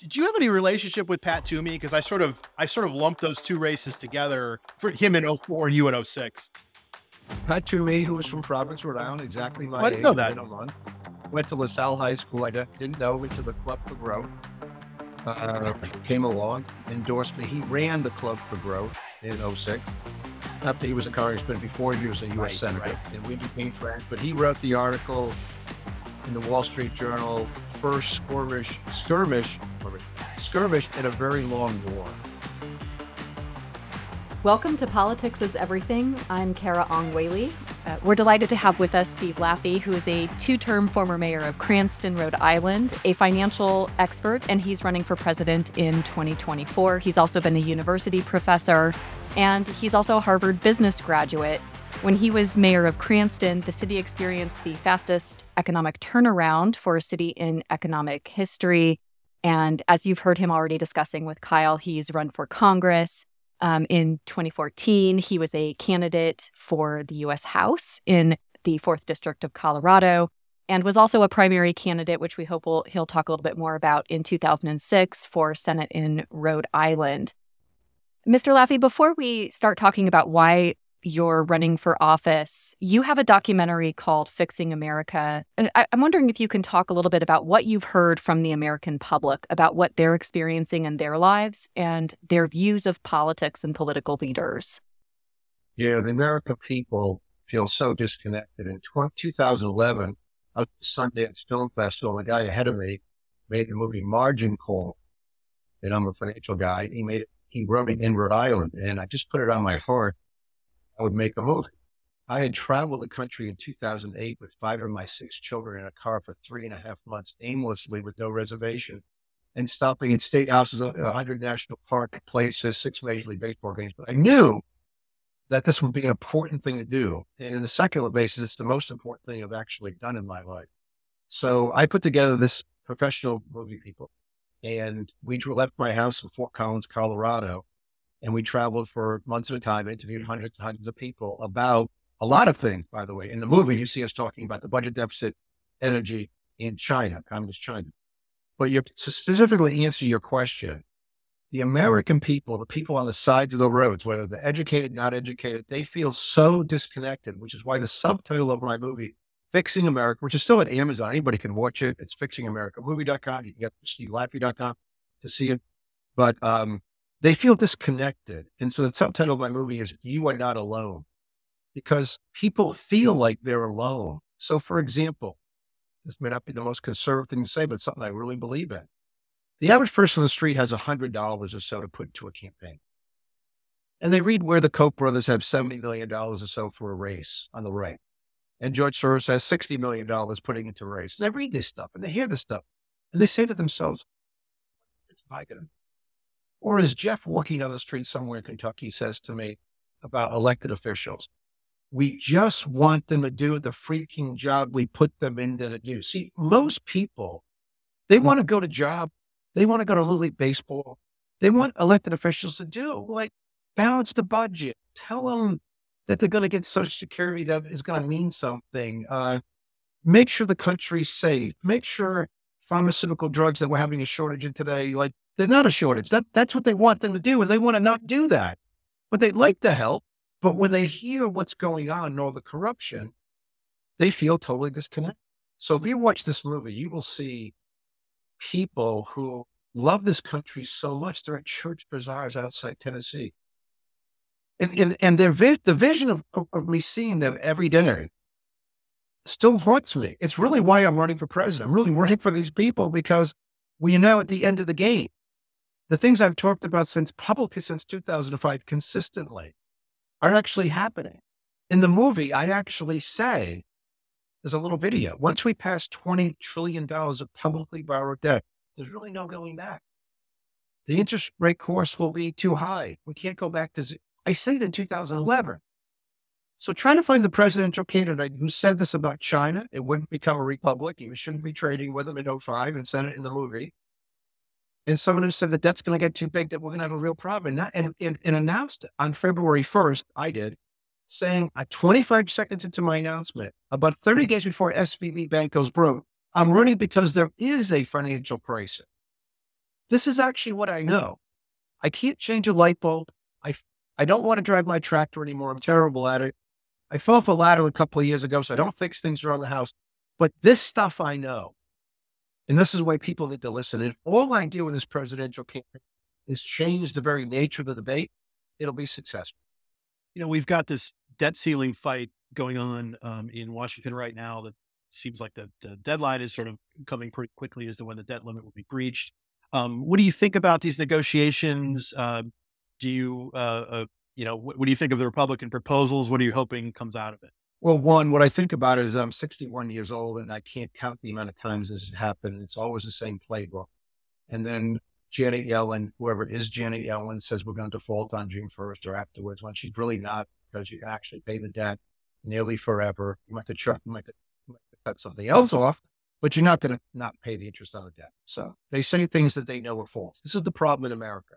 did you have any relationship with Pat Toomey? Because I sort of I sort of lumped those two races together for him in 04 and you in 06. Pat Toomey, who was from Providence, Rhode Island, exactly my I didn't age, know that. month. Went to LaSalle High School. I didn't know. Went to the Club for Growth. Uh, came along, endorsed me. He ran the Club for Growth in 06. After he was a congressman, before he was a U.S. Right, senator, right. and we became friends. But he wrote the article in the Wall Street Journal, first skirmish, skirmish, skirmish in a very long war. Welcome to Politics is Everything. I'm Carah Ong Whaley. Uh, we're delighted to have with us Steve Laffey, who is a two term former mayor of Cranston, Rhode Island, a financial expert, and he's running for president in 2024. He's also been a university professor, and he's also a Harvard business graduate. When he was mayor of Cranston, the city experienced the fastest economic turnaround for a city in economic history. And as you've heard him already discussing with Kyle, he's run for Congress. Um, in 2014, he was a candidate for the U.S. House in the 4th District of Colorado and was also a primary candidate, which we hope we'll, he'll talk a little bit more about in 2006 for Senate in Rhode Island. Mr. Laffey, before we start talking about why you're running for office, you have a documentary called Fixing America. And I, I'm wondering if you can talk a little bit about what you've heard from the American public about what they're experiencing in their lives and their views of politics and political leaders. Yeah, the American people feel so disconnected. In 20, 2011, I was at the Sundance Film Festival, and the guy ahead of me made the movie Margin Call. And I'm a financial guy. He made it, he wrote it in Rhode Island, and I just put it on my heart. I would make a movie. I had traveled the country in 2008 with five of my six children in a car for three and a half months aimlessly with no reservation and stopping at state houses, uh, uh, a 100 national park places, six Major League Baseball games. But I knew that this would be an important thing to do. And in a secular basis, it's the most important thing I've actually done in my life. So I put together this professional movie people and we left my house in Fort Collins, Colorado, and we traveled for months at a time, interviewed hundreds and hundreds of people about a lot of things, by the way. In the movie, you see us talking about the budget deficit, energy in China, communist China. But you to specifically answer your question, the American people, the people on the sides of the roads, whether they're educated, not educated, they feel so disconnected, which is why the subtitle of my movie, Fixing America, which is still at Amazon, anybody can watch it. It's fixingamericamovie.com. You can get stevelaffey.com to see it. But um, they feel disconnected. And so the subtitle of my movie is You Are Not Alone because people feel like they're alone. So, for example, this may not be the most conservative thing to say, but something I really believe in. The average person on the street has $100 or so to put into a campaign. And they read where the Koch brothers have $70 million or so for a race on the right. And George Soros has $60 million putting into a race. And they read this stuff and they hear this stuff and they say to themselves, it's my good. Or as Jeff walking down the street somewhere in Kentucky says to me about elected officials, we just want them to do the freaking job we put them in to do. See, most people, they want to go to job, they want to go to Little League Baseball, they want elected officials to do like balance the budget, tell them that they're going to get Social Security that is going to mean something, uh, make sure the country's safe, make sure pharmaceutical drugs that we're having a shortage in today, like they're not a shortage. That that's what they want them to do, and they want to not do that. But they'd like to help. But when they hear what's going on and all the corruption, they feel totally disconnected. So if you watch this movie, you will see people who love this country so much. They're at church bazaars outside Tennessee. And, and, and their vi- the vision of, of, of me seeing them every day still haunts me. It's really why I'm running for president. I'm really running for these people because we are now at the end of the game. The things I've talked about since publicly since 2005 consistently are actually happening. In the movie, I actually say, there's a little video. Once we pass $20 trillion of publicly borrowed debt, there's really no going back. The interest rate course will be too high. We can't go back to zero. I said it in 2011. So trying to find the presidential candidate who said this about China, it wouldn't become a republic. You shouldn't be trading with them in 05 and said it in the movie. And someone who said that that's going to get too big, that we're going to have a real problem. And, that, and, and, and announced on February 1st, I did, saying uh, 25 seconds into my announcement, about 30 days before SVB Bank goes broke, I'm running because there is a financial crisis. This is actually what I know. I can't change a light bulb. I, I don't want to drive my tractor anymore. I'm terrible at it. I fell off a ladder a couple of years ago, so I don't fix things around the house. But this stuff I know. And this is why people need to listen. If all I do in this presidential campaign is change the very nature of the debate, it'll be successful. You know, we've got this debt ceiling fight going on um, in Washington right now that seems like the, the, deadline is sort of coming pretty quickly as to when the debt limit will be breached. Um, what do you think about these negotiations? Uh, do you, uh, uh, you know, what, what, do you think of the Republican proposals? What are you hoping comes out of it? Well, one, what I think about is I'm 61 years old and I can't count the amount of times this has happened. It's always the same playbook. And then Janet Yellen, whoever it is Janet Yellen, says we're going to default on June 1st or afterwards when she's really not because you can actually pay the debt nearly forever. You might have to, try, you might have to, cut something else off, but you're not going to not pay the interest on the debt. So they say things that they know are false. This is the problem in America.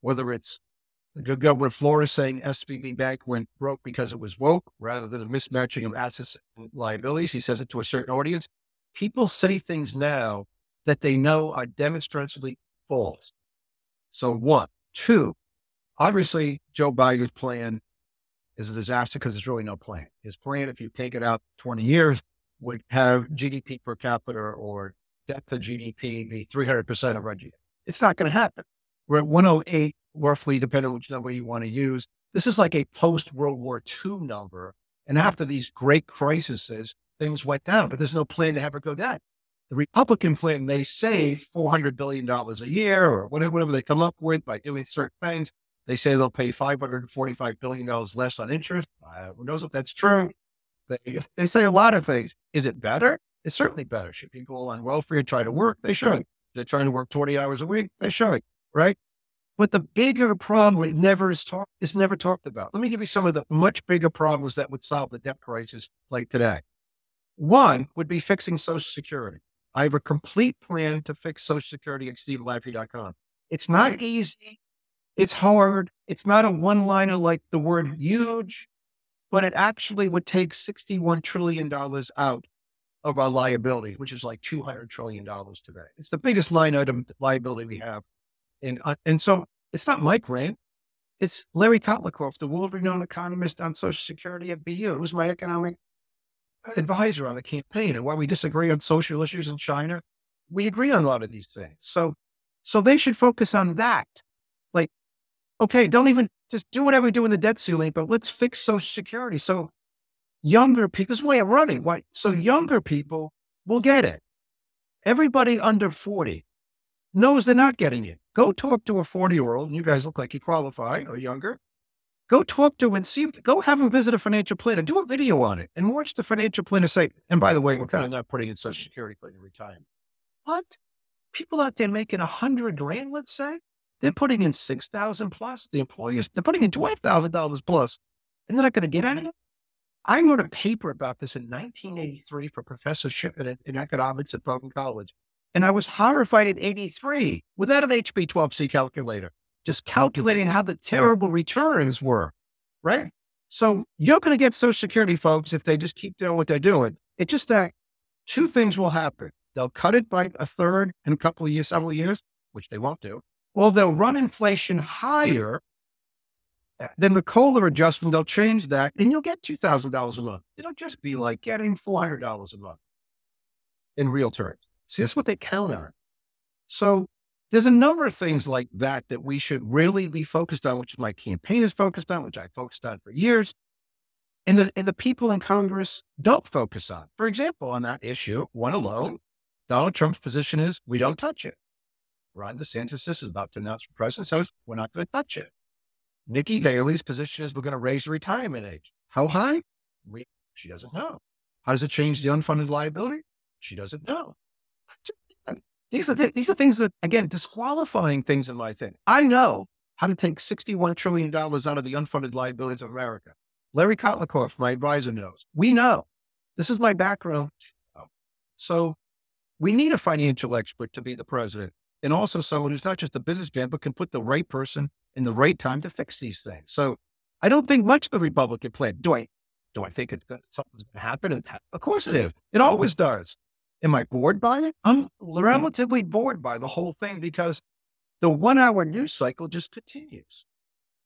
Whether it's governor Florida saying SVB Bank went broke because it was woke rather than a mismatching of assets and liabilities. He says it to a certain audience. People say things now that they know are demonstrably false. So one, two, obviously Joe Biden's plan is a disaster because there's really no plan. His plan, if you take it out 20 years, would have GDP per capita or debt to GDP be 300% of our GDP. It's not going to happen. We're at 108, roughly, depending on which number you want to use. This is like a post World War II number. And after these great crises, things went down, but there's no plan to have it go down. The Republican plan may save $400 billion a year or whatever, they come up with by doing certain things. They say they'll pay $545 billion less on interest. Uh, who knows if that's true? They, they say a lot of things. Is it better? It's certainly better. Should people on welfare try to work? They should. They're trying to work 20 hours a week. They should, right? But the bigger problem it never is talked is never talked about. Let me give you some of the much bigger problems that would solve the debt crisis like today. One would be fixing Social Security. I have a complete plan to fix Social Security at stevelaffey.com. It's not easy. It's hard. It's not a one liner like the word huge, but it actually would take $61 trillion out of our liability, which is like $200 trillion today. It's the biggest line item liability we have. And, uh, and so it's not Mike grant. It's Larry Kotlikoff, the world renowned economist on Social Security at BU, who's my economic advisor on the campaign. And while we disagree on social issues in China, we agree on a lot of these things. So, so they should focus on that. Like, okay, don't even just do whatever we do in the debt ceiling, but let's fix Social Security. So younger people, this is why I'm running. Why? So younger people will get it. Everybody under 40 knows they're not getting it. Go talk to a 40 year old, and you guys look like you qualify or younger. Go talk to and see, go have him visit a financial planner, do a video on it and watch the financial planner say, and by the way, we're kind of not putting in social security for your retirement. What? People out there making a hundred grand, let's say, they're putting in 6,000 plus. The employers, they're putting in $12,000 plus and they're not going to get any. I wrote a paper about this in 1983 for professorship in, in economics at Bowdoin College. And I was horrified at 83 without an HP 12C calculator just calculating how the terrible returns were, right? So you're going to get Social Security, folks, if they just keep doing what they're doing. It's just that two things will happen. They'll cut it by a third in a couple of years, several years, which they won't do. Or they'll run inflation higher eh, than the COLA adjustment. They'll change that and you'll get $2,000 a month. It'll just be like getting $400 a month in real terms. See, that's what they count on. So there's a number of things like that that we should really be focused on, which my campaign is focused on, which I focused on for years. And the, and the people in Congress don't focus on. For example, on that issue, one alone, Donald Trump's position is we don't touch it. Ron DeSantis is about to announce for president, so we're not going to touch it. Nikki Haley's position is we're going to raise the retirement age. How high? We, she doesn't know. How does it change the unfunded liability? She doesn't know. These are, th- these are things that, again, disqualifying things in my thing. I know how to take $61 trillion out of the unfunded liabilities of America. Larry Kotlikoff, my advisor, knows. We know. This is my background. So we need a financial expert to be the president and also someone who's not just a businessman, but can put the right person in the right time to fix these things. So I don't think much of the Republican plan. Do I? Do I think it's something's going to happen? Of course it is. It always does. Am I bored by it? I'm mm-hmm. relatively bored by the whole thing because the one hour news cycle just continues.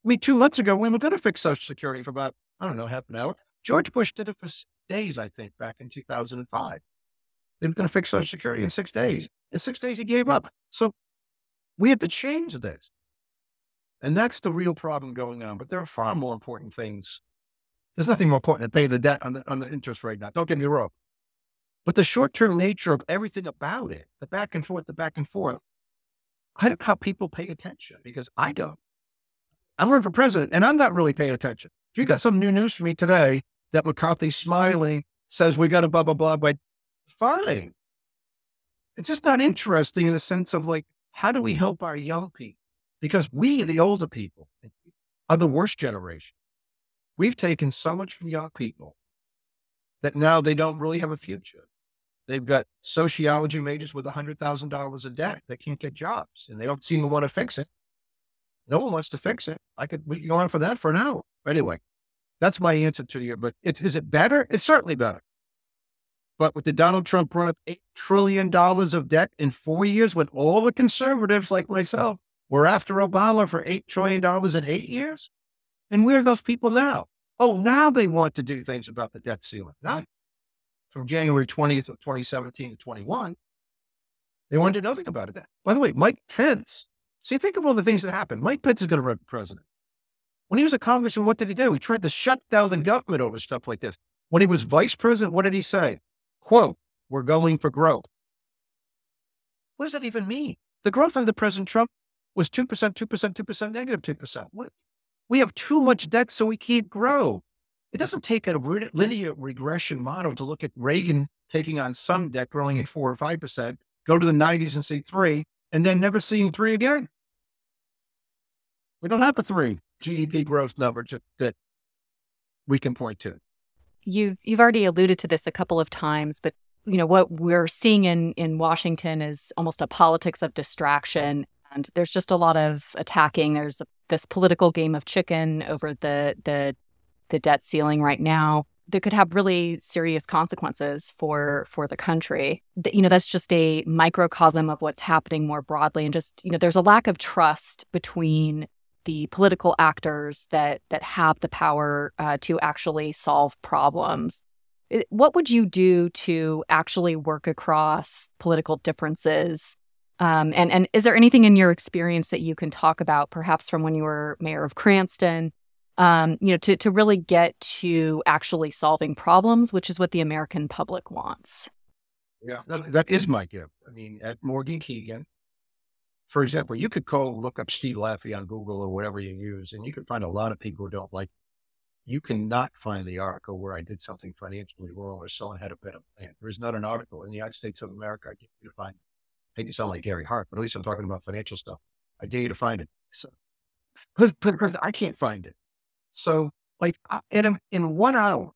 I mean, two months ago, we were going to fix Social Security for about, I don't know, half an hour. George Bush did it for days, I think, back in 2005. They were going to fix Social Security in six days. In six days, he gave up. So we have to change this. And that's the real problem going on. But there are far more important things. There's nothing more important than paying the debt on the, on the interest rate now. Don't get me wrong. But the short term nature of everything about it, the back and forth, the back and forth, I don't know how people pay attention because I don't. I'm running for president and I'm not really paying attention. If you got some new news for me today that McCarthy smiling says we got to blah, blah, blah, but fine. It's just not interesting in the sense of like, how do we help our young people? Because we, the older people, are the worst generation. We've taken so much from young people that now they don't really have a future. They've got sociology majors with $100,000 a debt that can't get jobs and they don't seem to want to fix it. No one wants to fix it. I could go on for that for an hour. But anyway, that's my answer to you. But it, is it better? It's certainly better. But with the Donald Trump run up $8 trillion of debt in four years, when all the conservatives like myself were after Obama for $8 trillion in eight years, and where are those people now? Oh, now they want to do things about the debt ceiling. Not from January 20th of 2017 to 21. They wanted to do nothing about it. By the way, Mike Pence, see, think of all the things that happened. Mike Pence is going to run for president. When he was a congressman, what did he do? He tried to shut down the government over stuff like this. When he was vice president, what did he say? Quote, we're going for growth. What does that even mean? The growth under President Trump was 2%, 2%, 2%, negative 2%. What? We have too much debt, so we can't grow. It doesn't take a linear regression model to look at Reagan taking on some debt growing at four or 5%, go to the 90s and see three, and then never seeing three again. We don't have a three GDP growth number to, that we can point to. You've you've already alluded to this a couple of times, but you know what we're seeing in in Washington is almost a politics of distraction and there's just a lot of attacking. There's this political game of chicken over the the the debt ceiling right now that could have really serious consequences for for the country. You know, that's just a microcosm of what's happening more broadly, and just you know, there's a lack of trust between the political actors that that have the power uh, to actually solve problems. What would you do to actually work across political differences um, and and is there anything in your experience that you can talk about, perhaps from when you were mayor of Cranston, um, you know, to to really get to actually solving problems, which is what the American public wants. Yeah, that, that is my gift. I mean, at Morgan Keegan, for example, you could call look up Steve Laffey on Google or whatever you use, and you can find a lot of people who don't like. You cannot find the article where I did something financially wrong or someone had a better plan. There is not an article in the United States of America I get you to find I hate to sound like Gary Hart, but at least I'm talking about financial stuff. I dare you to find it. So, but, but I can't find it. So, like, in, in one hour,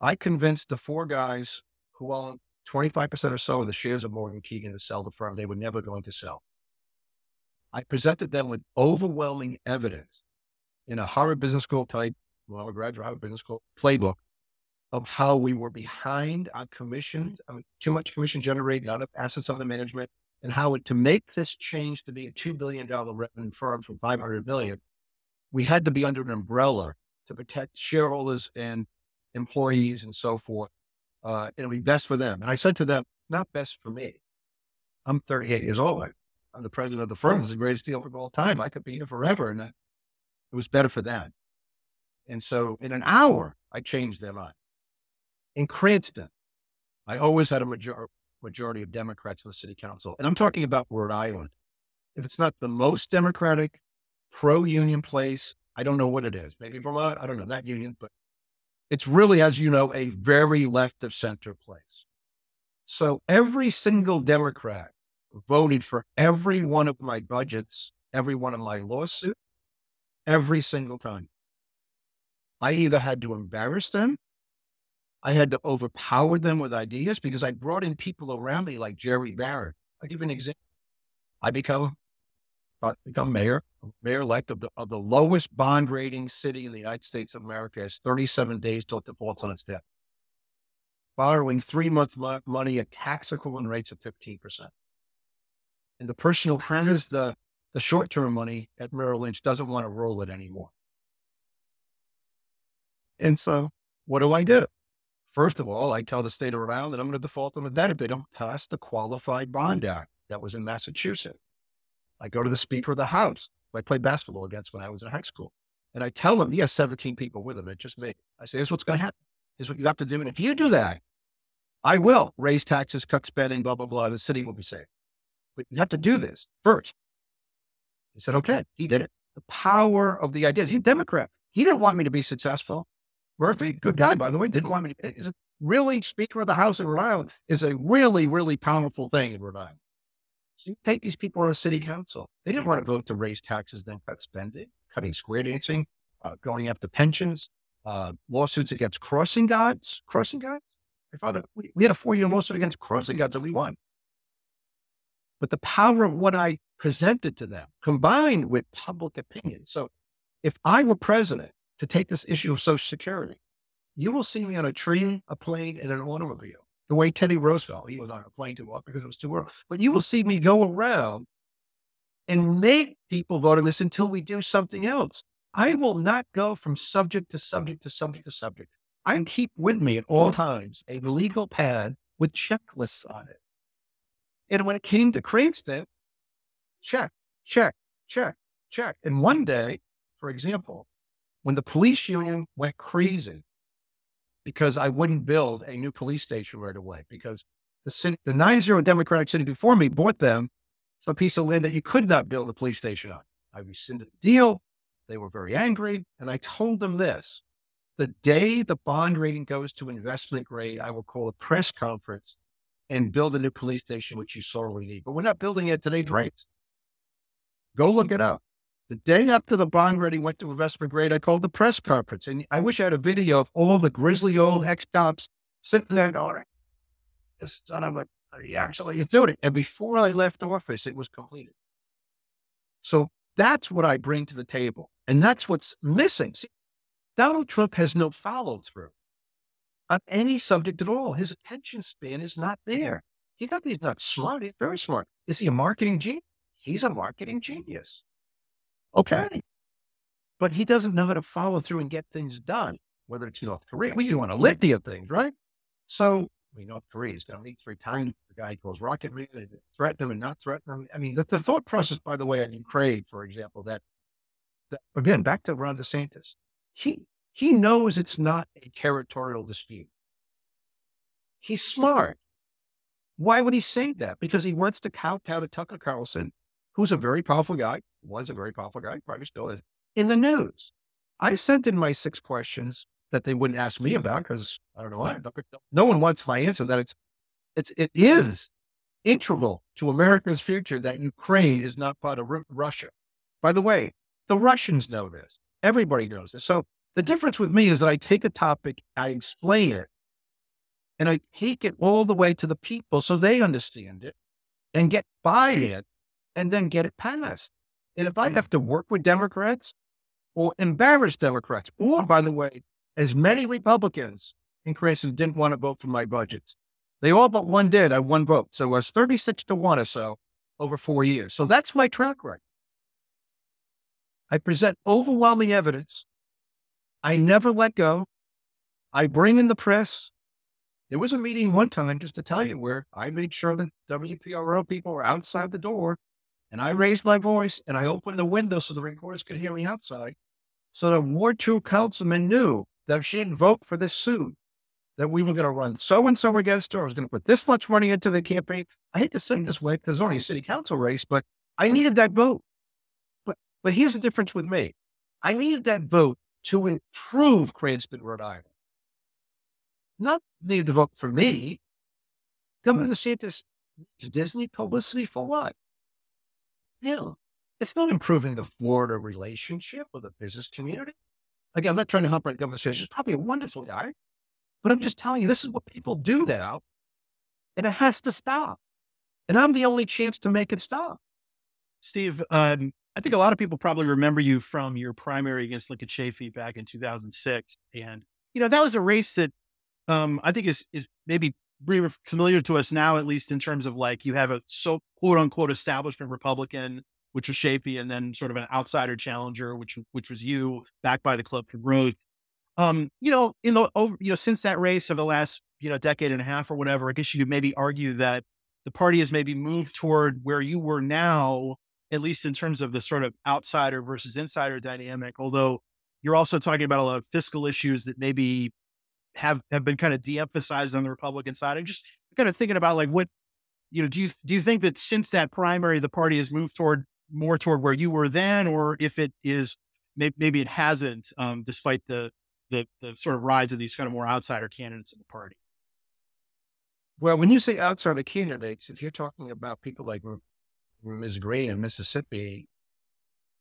I convinced the four guys who own 25% or so of the shares of Morgan Keegan to sell the firm. They were never going to sell. I presented them with overwhelming evidence in a Harvard Business School type, well, a graduate Harvard Business School playbook of how we were behind on commissions, I mean, too much commission generated, not enough assets under management, and how it, to make this change to be a $2 billion revenue firm from 500 million, we had to be under an umbrella to protect shareholders and employees and so forth. Uh, it'll be best for them. And I said to them, not best for me. I'm 38 years old. I'm the president of the firm. This is the greatest deal of all time. I could be here forever. And it was better for them. And so in an hour, I changed their mind in Cranston, I always had a major- majority of Democrats in the city council. And I'm talking about Rhode Island. If it's not the most Democratic, pro union place, I don't know what it is. Maybe Vermont, I don't know, that union, but it's really, as you know, a very left of center place. So every single Democrat voted for every one of my budgets, every one of my lawsuits, every single time. I either had to embarrass them I had to overpower them with ideas because I brought in people around me like Jerry Barrett. I'll give you an example. I become, uh, become mayor, mayor elect of the, of the lowest bond rating city in the United States of America has 37 days till it defaults on its debt. Borrowing three month mo- money at tax equivalent rates of 15%. And the person who has the the short term money at Merrill Lynch doesn't want to roll it anymore. And so what do I do? First of all, I tell the state of Rhode Island that I'm going to default on the debt if they don't pass the qualified bond act that was in Massachusetts. I go to the mm. Speaker of the House, who I played basketball against when I was in high school. And I tell him, he has 17 people with him. It's just me. I say, here's what's going to happen. Here's what you have to do. And if you do that, I will raise taxes, cut spending, blah, blah, blah. The city will be safe. But you have to do this first. He said, okay. He did it. The power of the ideas. He's a Democrat. He didn't want me to be successful. Murphy, good guy, by the way, didn't want me to. Is really Speaker of the House in Rhode Island is a really, really powerful thing in Rhode Island. So you take these people on a city council. They didn't want to vote to raise taxes, then cut spending, cutting square dancing, uh, going after pensions, uh, lawsuits against crossing guards. Crossing guards? I found. We, we had a four-year lawsuit against crossing guards and we won. But the power of what I presented to them, combined with public opinion. So, if I were president to take this issue of Social Security, you will see me on a train, a plane, and an automobile the way Teddy Roosevelt, he was on a plane too long because it was too early. But you will see me go around and make people vote on this until we do something else. I will not go from subject to subject to subject to subject. I keep with me at all times a legal pad with checklists on it. And when it came to Cranston, check, check, check, check. And one day, for example, when the police union went crazy because I wouldn't build a new police station right away because the city, the 9-0 Democratic city before me bought them some piece of land that you could not build a police station on. I rescinded the deal. They were very angry. And I told them this, the day the bond rating goes to investment grade, I will call a press conference and build a new police station, which you sorely need. But we're not building it today, rates. Go look it up. The day after the bond rating went to investment grade, I called the press conference. And I wish I had a video of all the grizzly old ex cops sitting there going, this son of a, he actually doing it. And before I left office, it was completed. So that's what I bring to the table. And that's what's missing. See, Donald Trump has no follow through on any subject at all. His attention span is not there. He thought he's not smart. He's very smart. Is he a marketing genius? He's a marketing genius. Okay. But he doesn't know how to follow through and get things done, whether it's North Korea. We just want to litany of things, right? So, I mean, North Korea is going to meet three times. The guy calls rocket man and threaten him and not threaten him. I mean, the, the thought process, by the way, on Ukraine, for example, that, that again, back to Ron DeSantis, he, he knows it's not a territorial dispute. He's smart. Why would he say that? Because he wants to kowtow to Tucker Carlson who's a very powerful guy, was a very powerful guy, probably still is, in the news. I sent in my six questions that they wouldn't ask me about because I don't know why. No one wants my answer that it's, it's, it is integral to America's future that Ukraine is not part of Russia. By the way, the Russians know this. Everybody knows this. So the difference with me is that I take a topic, I explain it, and I take it all the way to the people so they understand it and get buy in and then get it passed. And if I hmm. have to work with Democrats or embarrass Democrats, or by the way, as many Republicans in Cranston didn't want to vote for my budgets. They all but one did. I one vote. So it was 36 to one or so over four years. So that's my track record. I present overwhelming evidence. I never let go. I bring in the press. There was a meeting one time, just to tell you, where I made sure that WPRO people were outside the door and I raised my voice and I opened the window so the reporters could hear me outside. So the Ward 2 councilman knew that if she didn't vote for this suit, that we were going to run so and so against her. I was going to put this much money into the campaign. I hate to say it this way because it's only a city council race, but I needed that vote. But but here's the difference with me. I needed that vote to improve Cranston, Rhode Island. Not need to vote for me. Governor DeSantis Disney publicity for what? Yeah. It's not improving the Florida relationship with the business community. Again, I'm not trying to hump on Governor Sessions. He's probably a wonderful guy, but I'm just telling you, this is what people do now, and it has to stop. And I'm the only chance to make it stop. Steve, um, I think a lot of people probably remember you from your primary against Lincoln Chafee back in 2006. And, you know, that was a race that um, I think is, is maybe familiar to us now, at least in terms of like you have a so quote unquote establishment Republican which was Chafee, and then sort of an outsider challenger, which which was you, backed by the Club for Growth. Um, you know, in the over, you know, since that race of the last you know decade and a half or whatever, I guess you could maybe argue that the party has maybe moved toward where you were now, at least in terms of the sort of outsider versus insider dynamic. Although you're also talking about a lot of fiscal issues that maybe have have been kind of de-emphasized on the Republican side. I'm just kind of thinking about like what you know. Do you do you think that since that primary, the party has moved toward more toward where you were then, or if it is maybe, maybe it hasn't, um, despite the, the the sort of rise of these kind of more outsider candidates in the party? Well, when you say outsider candidates, if you're talking about people like Ms. Greene in Mississippi,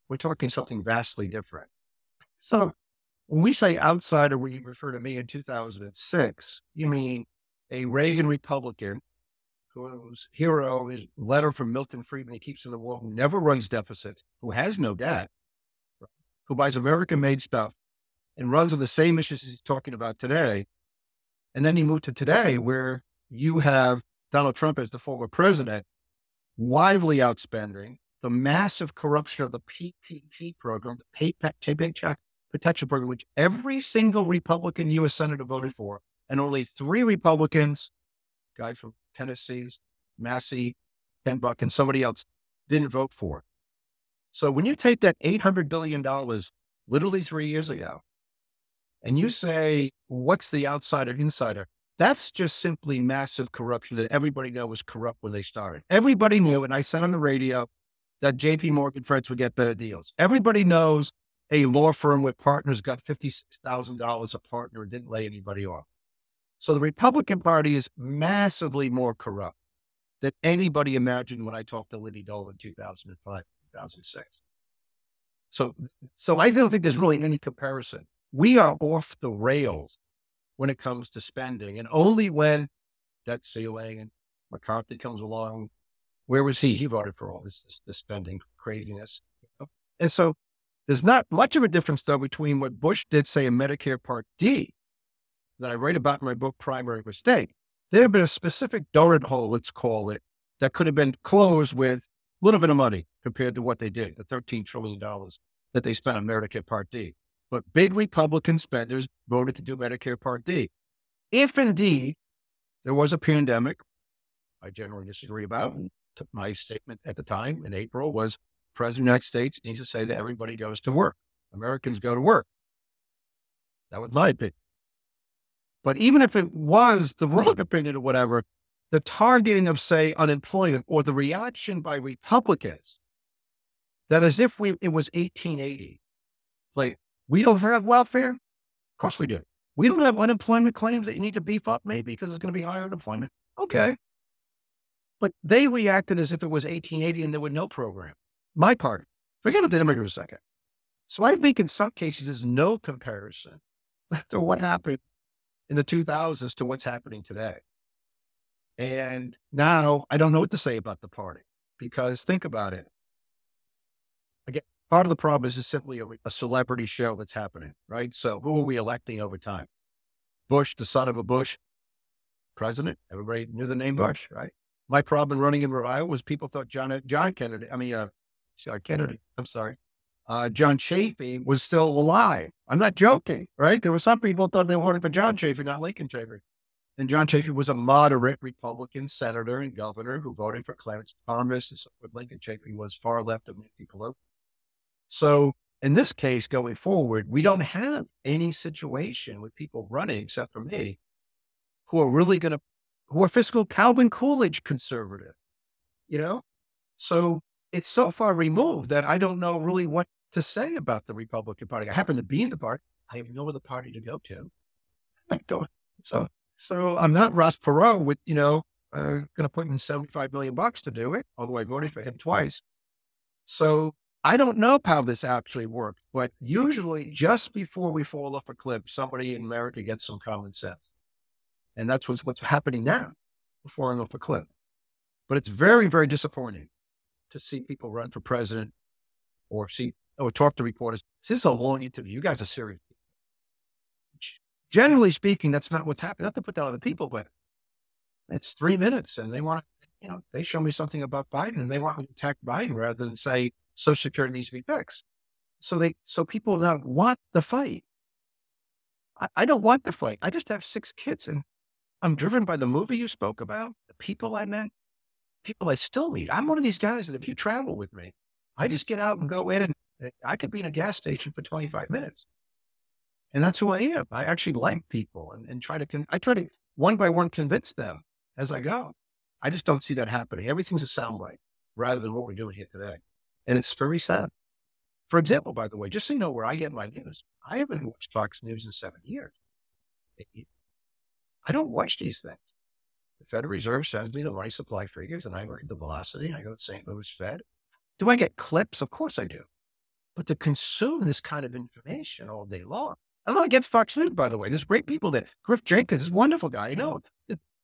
we're talking something vastly different. So when we say outsider, we refer to me in 2006, you mean a Reagan Republican whose hero is letter from Milton Friedman he keeps in the world, who never runs deficits, who has no debt, who buys American made stuff and runs on the same issues he's talking about today. And then you move to today where you have Donald Trump as the former president, widely outspending the massive corruption of the PPP program, the Paycheck Protection Program, which every single Republican U.S. Senator voted for, and only three Republicans, guy from Tennessee's Massie, Ken Buck, and somebody else didn't vote for. So when you take that $800 billion literally three years ago, and you say, what's the outsider insider? That's just simply massive corruption that everybody knew was corrupt when they started. Everybody knew, and I said on the radio that JP Morgan friends would get better deals. Everybody knows a law firm with partners got $56,000 a partner and didn't lay anybody off. So the Republican Party is massively more corrupt than anybody imagined when I talked to Liddy Dole in 2005, 2006. So, so I don't think there's really any comparison. We are off the rails when it comes to spending, and only when debt ceiling and McCarthy comes along, where was he? He voted for all this, this, this spending craziness. And so there's not much of a difference though between what Bush did say in Medicare Part D that I write about in my book, Primary Mistake, there had been a specific donut hole, let's call it, that could have been closed with a little bit of money compared to what they did, the $13 trillion that they spent on Medicare Part D. But big Republican spenders voted to do Medicare Part D. If indeed there was a pandemic, I generally disagree about, my statement at the time in April was President of the United States needs to say that everybody goes to work. Americans mm. go to work. That was my opinion. But even if it was the wrong opinion or whatever, the targeting of, say, unemployment or the reaction by Republicans that as if we it was 1880, like we don't have welfare. Of course we do. We don't have unemployment claims that you need to beef up, maybe because it's going to be higher unemployment. Okay. But they reacted as if it was 1880 and there were no program. My party, forget about the immigrant for a second. So I think in some cases, there's no comparison to what happened in the 2000s to what's happening today. And now I don't know what to say about the party because think about it. Again, part of the problem is just simply a, a, celebrity show that's happening, right? So who are we electing over time? Bush, the son of a Bush president. Everybody knew the name Bush, right? My problem running in Rhode Island was people thought John John Kennedy. I mean, uh, sorry, Kennedy. I'm sorry uh, John Chafee was still alive. I'm not joking, right? There were some people thought they were voting for John Chafee, not Lincoln Chafee. And John Chafee was a moderate Republican senator and governor who voted for Clarence Thomas. And so Lincoln Chafee was far left of Nancy Pelosi. So in this case, going forward, we don't have any situation with people running, except for me, who are really going to, who are fiscal Calvin Coolidge conservative, you know? So it's so far removed that I don't know really what to say about the Republican Party. I happen to be in the party. I have no other party to go to. I don't. So, so I'm not Ross Perot with, you know, uh, going to put in 75 million bucks to do it, although I voted for him twice. So I don't know how this actually worked, but usually just before we fall off a cliff, somebody in America gets some common sense. And that's what's, what's happening now, falling off a cliff. But it's very, very disappointing to see people run for president or see or talk to reporters. This is a long interview. You guys are serious. Generally speaking, that's not what's happening. Not to put down other people, but it's three minutes and they want to you know, they show me something about Biden and they want me to attack Biden rather than say Social Security needs to be fixed. So they, so people now want the fight. I, I don't want the fight. I just have six kids and I'm driven by the movie you spoke about, the people I met, people I still meet. I'm one of these guys that if you travel with me, I just get out and go in and eh, I could be in a gas station for 25 minutes. And that's who I am. I actually like people and, and try to, con- I try to one by one convince them as I go. I just don't see that happening. Everything's a soundbite rather than what we're doing here today. And it's very sad. For example, by the way, just so you know where I get my news, I haven't watched Fox News in seven years. I don't watch these things. Federal Reserve sends me the money supply figures and I read the velocity. I go to St. Louis Fed. Do I get clips? Of course I do. But to consume this kind of information all day long, I don't get Fox News, by the way. There's great people there. Griff Jenkins is a wonderful guy. You know,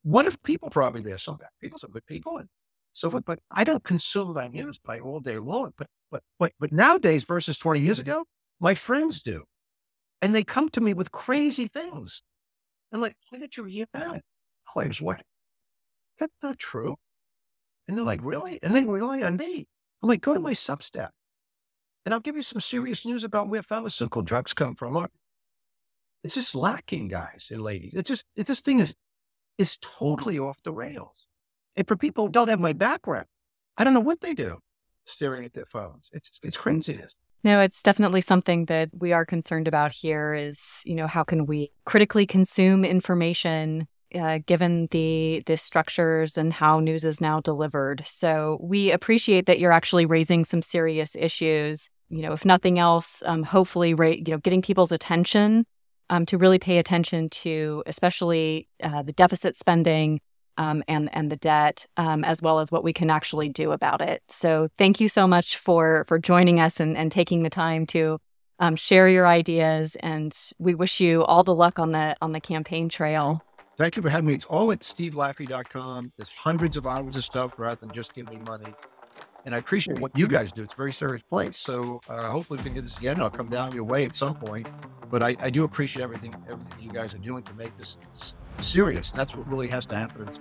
wonderful people probably there. Some bad people, some good people, and so forth. But I don't consume that news by all day long. But but but but nowadays versus 20 years ago, my friends do. And they come to me with crazy things. And like, why did you hear that? Oh, I was what? That's not true. And they're like, mm. really? And they rely on me. I'm like, go to my Substack. And I'll give you some serious news about where pharmaceutical drugs come from. It's just lacking, guys and ladies. It's just, it's this thing is, is totally off the rails. And for people who don't have my background, I don't know what they do staring at their phones. It's, it's craziness. No, it's definitely something that we are concerned about here is, you know, how can we critically consume information uh, given the the structures and how news is now delivered. So we appreciate that you're actually raising some serious issues. You know, if nothing else, um, hopefully, ra- you know, getting people's attention um, to really pay attention to, especially uh, the deficit spending, um, and and the debt, um, as well as what we can actually do about it. So thank you so much for for joining us and, and taking the time to um, share your ideas. And we wish you all the luck on the on the campaign trail. Thank you for having me. It's all at stevelaffey.com. There's hundreds of hours of stuff rather than just giving me money. And I appreciate what you guys do. It's a very serious place. So uh, hopefully we can do this again. I'll come down your way at some point. But I, I do appreciate everything everything you guys are doing to make this serious. That's what really has to happen. It's,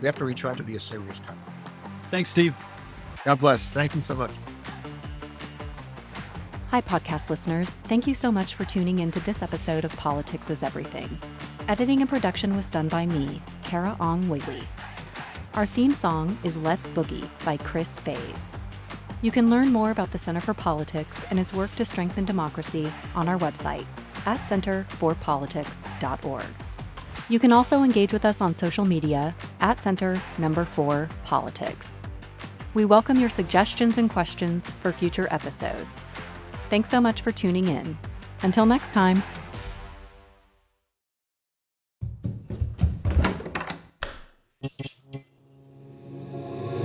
we have to retry to be a serious company. Thanks, Steve. God bless. Thank you so much. Hi, podcast listeners. Thank you so much for tuning into this episode of Politics is Everything. Editing and production was done by me, Carah Ong Whaley. Our theme song is Let's Boogie by Chris Faze. You can learn more about the Center for Politics and its work to strengthen democracy on our website at centerforpolitics.org. You can also engage with us on social media at Center Number 4 Politics. We welcome your suggestions and questions for future episodes. Thanks so much for tuning in. Until next time.